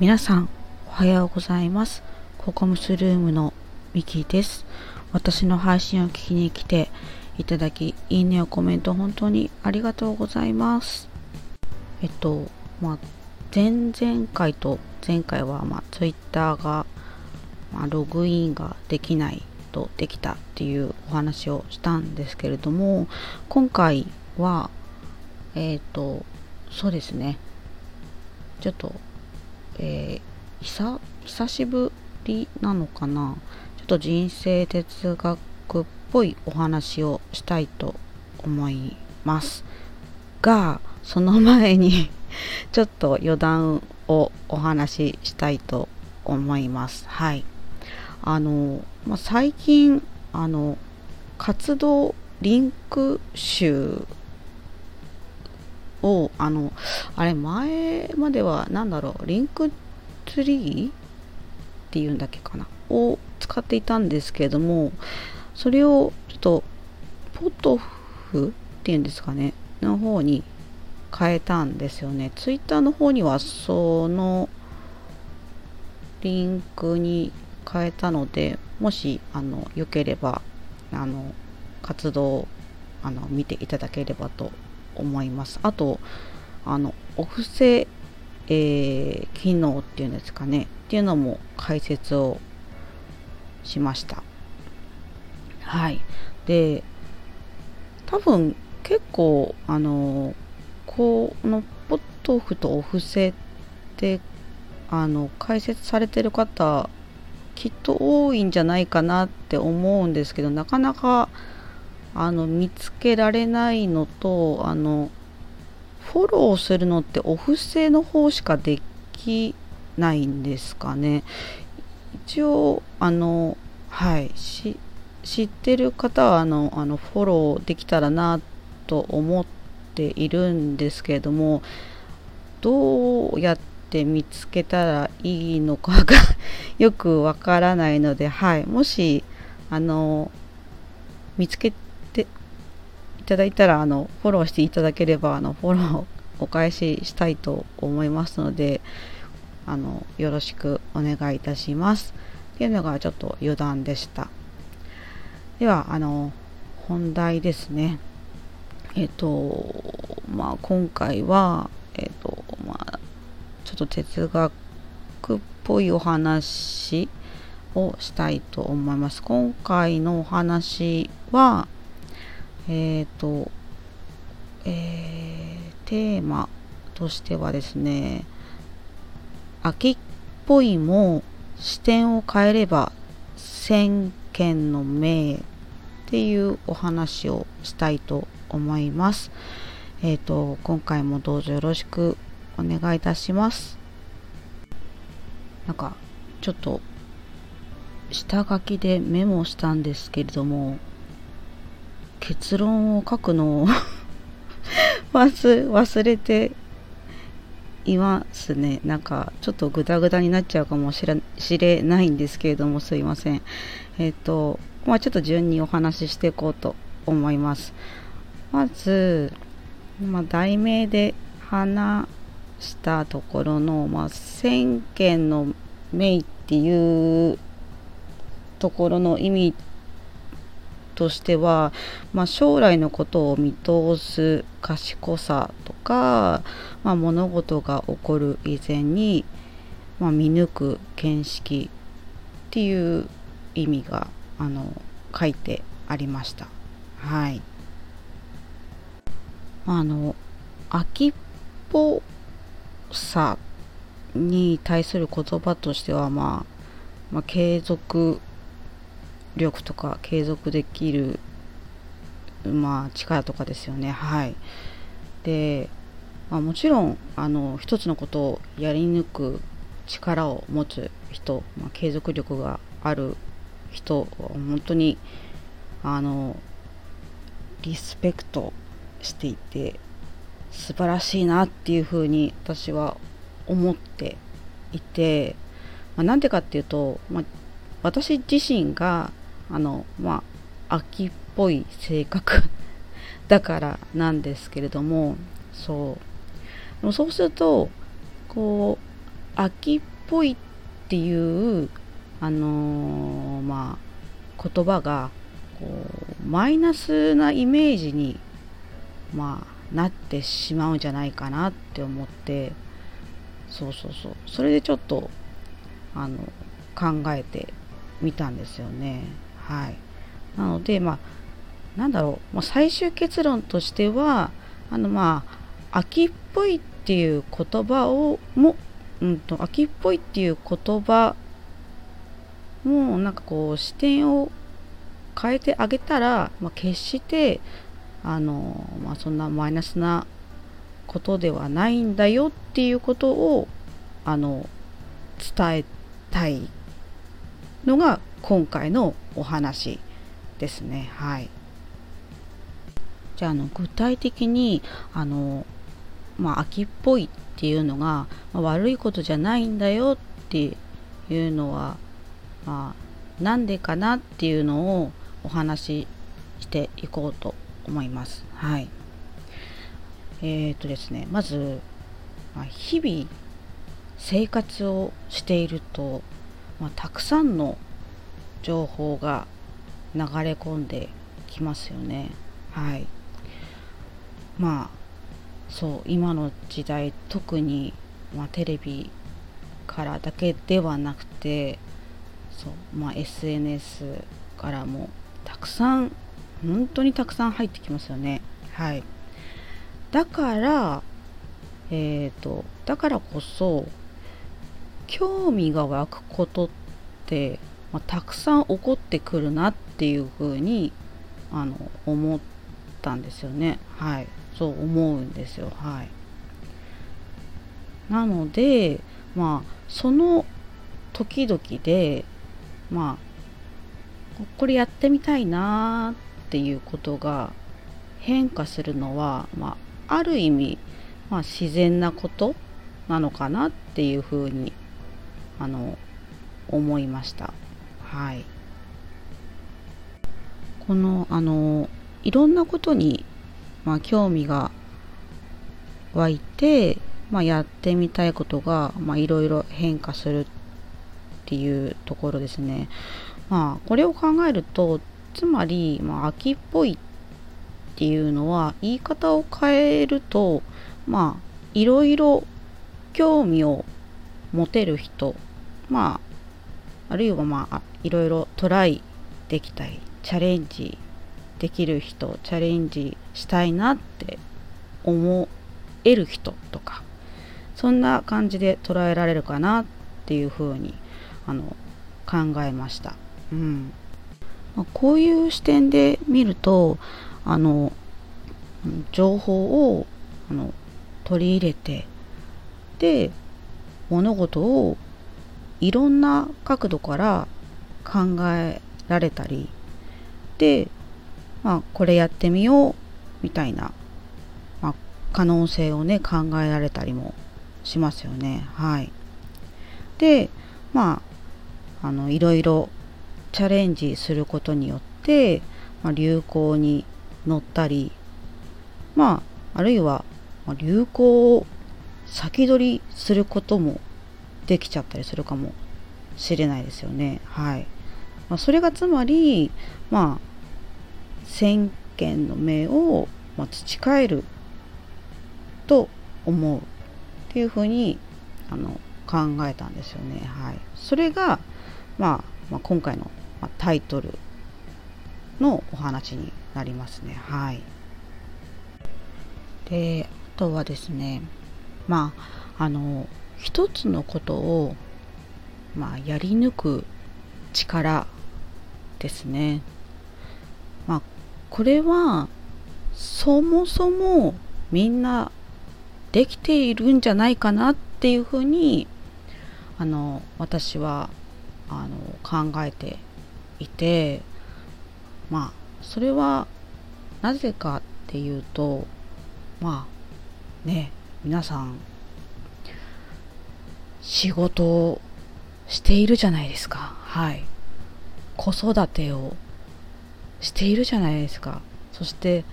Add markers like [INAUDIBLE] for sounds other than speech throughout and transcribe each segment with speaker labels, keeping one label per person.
Speaker 1: 皆さんおはようございます。ココムスルームのミキです。私の配信を聞きに来ていただきいいねやコメント本当にありがとうございます。えっとまあ前々回と前回はまあ Twitter が、まあ、ログインができないとできたっていうお話をしたんですけれども今回はえっ、とそうですね。ちょっとえー、久久しぶりなのかな？ちょっと人生哲学っぽいお話をしたいと思います。がその前に [LAUGHS] ちょっと余談をお話ししたいと思います。はい。あの、まあ、最近あの活動リンク集をあのあれ前までは何だろうリンクツリーっていうんだっけかなを使っていたんですけれどもそれをちょっとポトフっていうんですかねの方に変えたんですよね。ツイッターの方にはそのリンクに変えたのでもしあのよければあの活動あの見ていただければと思います。あと、あの、お布施、えー、機能っていうんですかね、っていうのも解説をしました。はい。で、多分結構、あの、このポットオフとお布施って、あの、解説されてる方、きっと多いんじゃないかなって思うんですけど、なかなか、あの見つけられないのとあのフォローするのってお布施の方しかできないんですかね。一応あのはい知ってる方はあのあのフォローできたらなと思っているんですけれどもどうやって見つけたらいいのかが [LAUGHS] よくわからないので、はい、もしあの見つけてただいたらあのフォローしていただければあのフォローお返ししたいと思いますのであのよろしくお願いいたします。っていうのがちょっと余談でした。ではあの本題ですね。えっ、とまあ今回はえっ、とまあちょっと哲学っぽいお話をしたいと思います。今回のお話はえっ、ー、と、えー、テーマとしてはですね、秋っぽいも視点を変えれば千件の命っていうお話をしたいと思います。えっ、ー、と、今回もどうぞよろしくお願いいたします。なんか、ちょっと、下書きでメモしたんですけれども、結論を書くのを [LAUGHS] 忘れていますね。なんかちょっとグダグダになっちゃうかもしれないんですけれどもすいません。えっ、ー、と、まあちょっと順にお話ししていこうと思います。まず、まあ、題名で話したところの、まあ、千件のメイっていうところの意味としては、まあ、将来のことを見通す賢さとか、まあ、物事が起こる以前に、まあ、見抜く見識っていう意味があの書いてありました。はい。あの秋っぽさに対する言葉としては、まあ、まあ、継続力とか継続できる、まあ、力とかですよね。はい、で、まあ、もちろんあの一つのことをやり抜く力を持つ人、まあ、継続力がある人本当にあのリスペクトしていて素晴らしいなっていうふうに私は思っていて、まあ、なんでかっていうと、まあ、私自身があのまあ秋っぽい性格 [LAUGHS] だからなんですけれどもそう。でもそうするとこう秋っぽいっていうあのー、まあ言葉がこうマイナスなイメージにまあなってしまうんじゃないかなって思ってそうそうそう。それでちょっとあの考えてみたんですよね。はい。なのでまあなんだろう、まあ、最終結論としてはあのまあ秋っぽいっていう言葉をも、うんと、秋っぽいっていう言葉もなんかこう視点を変えてあげたら、まあ、決してあの、まあ、そんなマイナスなことではないんだよっていうことをあの伝えたいのが今回のお話ですね。はい。じゃああの具体的にあの、まあ、秋っぽいっていうのが、まあ、悪いことじゃないんだよっていうのは、まあ、なんでかなっていうのをお話ししていこうと思います。はい。えっ、ー、とですね、まず、まあ、日々生活をしていると、まあ、たくさんの情報が流れ込んできますよね。はい。まあそう今の時代特に、まあ、テレビからだけではなくてそう、まあ、SNS からもたくさん本当にたくさん入ってきますよねはいだからえっ、ー、とだからこそ興味が湧くことって、まあ、たくさん起こってくるなっていうふうにあの思ったんですよね。はい。そう思うんですよ。はい。なのでまあその時々でまあこれやってみたいなっていうことが変化するのは、まあ、ある意味、まあ、自然なことなのかなっていうふうにあの思いました。はい、このあのいろんなことに、まあ、興味が湧いて、まあ、やってみたいことがまいろいろ変化するっていうところですね。まあ、これを考えるとつまり、まあ、秋っぽいっていうのは言い方を変えるとまあいろいろ興味を持てる人まああるいはまあいろいろトライできたいチャレンジできる人チャレンジしたいなって思える人とかそんな感じで捉えられるかなっていうふうにあの考えました。うんまあ、こういう視点で見るとあの情報をあの取り入れてで物事をいろんな角度から考えられたりで、まあ、これやってみようみたいな、まあ、可能性をね考えられたりもしますよね。はい、でまああのいろいろチャレンジすることによって、まあ、流行に乗ったりまああるいは流行を先取りすることもできちゃったりするかもしれないですよね。はい。まあ、それがつまり、まあ、先見の目を、まあ、培えると思うっていうふうにあの考えたんですよね。はい。それが、まあ、まあ、今回のま、タイトルのお話になりますね。はい。で、あとはですね、まあ、あの、一つのことを、まあ、やり抜く力ですね。まあ、これは、そもそもみんなできているんじゃないかなっていうふうにあの私はあの考えていてまあそれはなぜかっていうとまあね皆さん仕事をしているじゃないですか。はい。子育てをしているじゃないですか。そして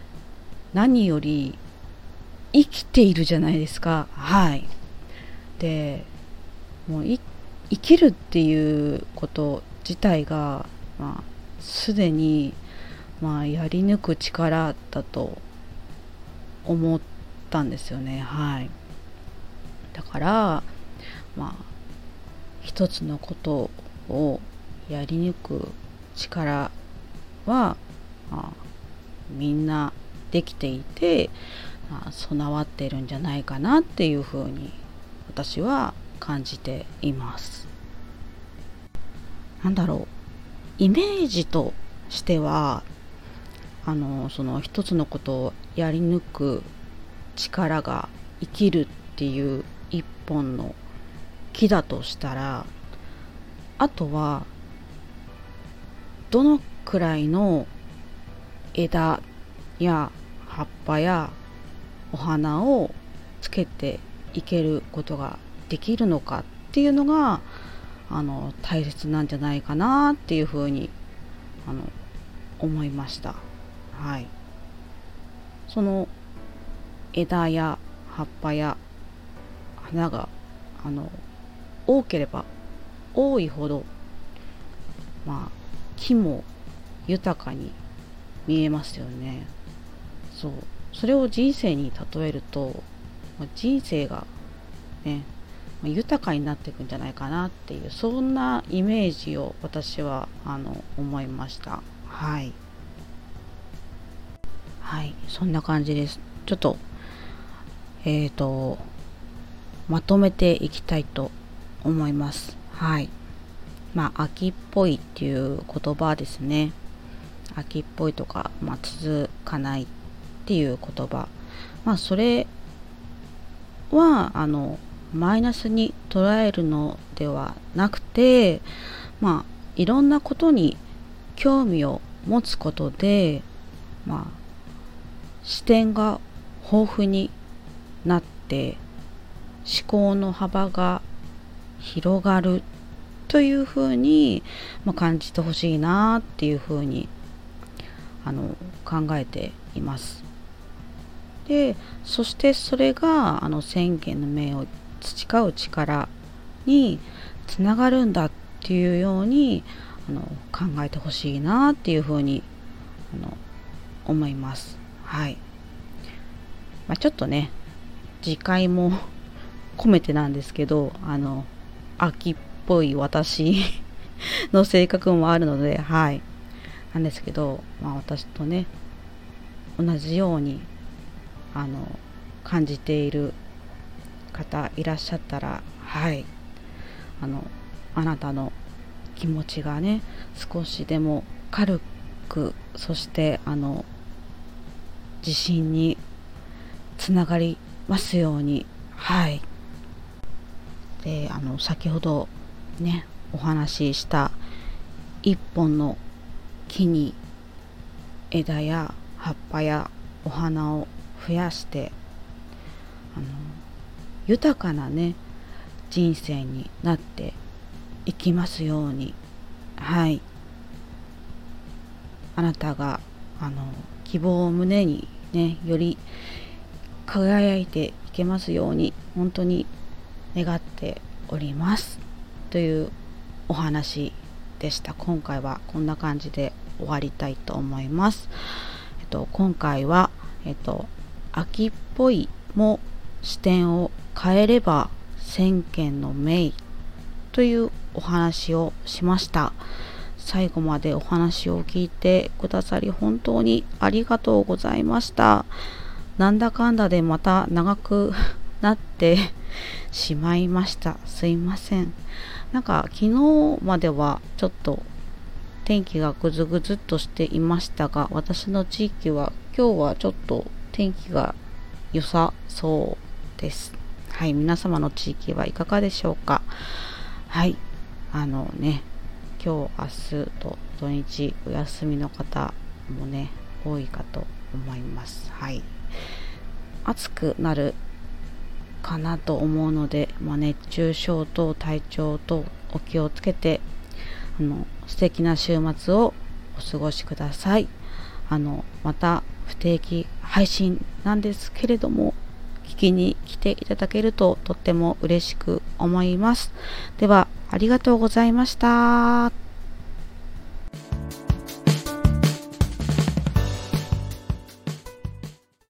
Speaker 1: 何より生きているじゃないですか。はい。でもう生生きるっていうこと自体が、まあ、すでに、まあ、やり抜く力だと思ったんですよね。はい。だからまあ一つのことをやり抜く力は、まあ、みんなできていて、まあ、備わってるんじゃないかなっていうふうに私は感じています。なんだろうイメージとしてはあのその一つのことをやり抜く力が生きるっていう一本の木だとしたらあとはどのくらいの枝や葉っぱやお花をつけていけることができるのかっていうのがあの大切なんじゃないかなっていうふうにあの思いました。はい、その枝や葉っぱや花があの多ければ多いほどまあ木も豊かに見えますよね。そう。それを人生に例えると、まあ、人生がね豊かになっていくんじゃないかなっていうそんなイメージを私はあの思いました。はい。はい。そんな感じです。ちょっとえっ、ー、とまとめていきたいと思います。はい。まあ秋っぽいっていう言葉ですね。秋っぽいとか、まあ、続かないっていう言葉。まあそれはあのマイナスに捉えるのではなくてまあいろんなことに興味を持つことでまあ視点が豊富になって思考の幅が広がるというふうに、まあ、感じてほしいなっていうふうにあの考えています。でそしてそれがあの宣言の命を培う力につながるんだっていうようにあの考えてほしいなっていうふうにあの思います。はい。まあ、ちょっとね次回も [LAUGHS] 込めてなんですけどあの秋っぽい私 [LAUGHS] の性格もあるのではい。なんですけど、まあ、私とね同じようにあの感じている方いらっしゃったらはい。あのあなたの気持ちがね少しでも軽くそしてあの自信につながりますようにはい。であの先ほどねお話しした一本の木に枝や葉っぱやお花を増やしてあの豊かなね人生になっていきますようにはい。あなたがあの希望を胸にねより輝いていけますように本当に願っております。というお話でした。今回はこんな感じで終わりたいと思います、えっと、今回は、えっと、秋っぽいも視点を変えれば千件の命というお話をしました。最後までお話を聞いてくださり本当にありがとうございました。なんだかんだでまた長くなってしまいました。すいません。なんか昨日まではちょっと天気がぐずぐずっとしていましたが私の地域は今日はちょっと天気が良さそうです。はい皆様の地域はいかがでしょうか？はいあのね今日明日と土日お休みの方もね多いかと思います。はい。暑くなるかなと思うので、まあ、熱中症と体調とお気をつけてあの素敵な週末をお過ごしくださいあのまた不定期配信なんですけれども聞きに来ていただけるととっても嬉しく思います。では、ありがとうございました。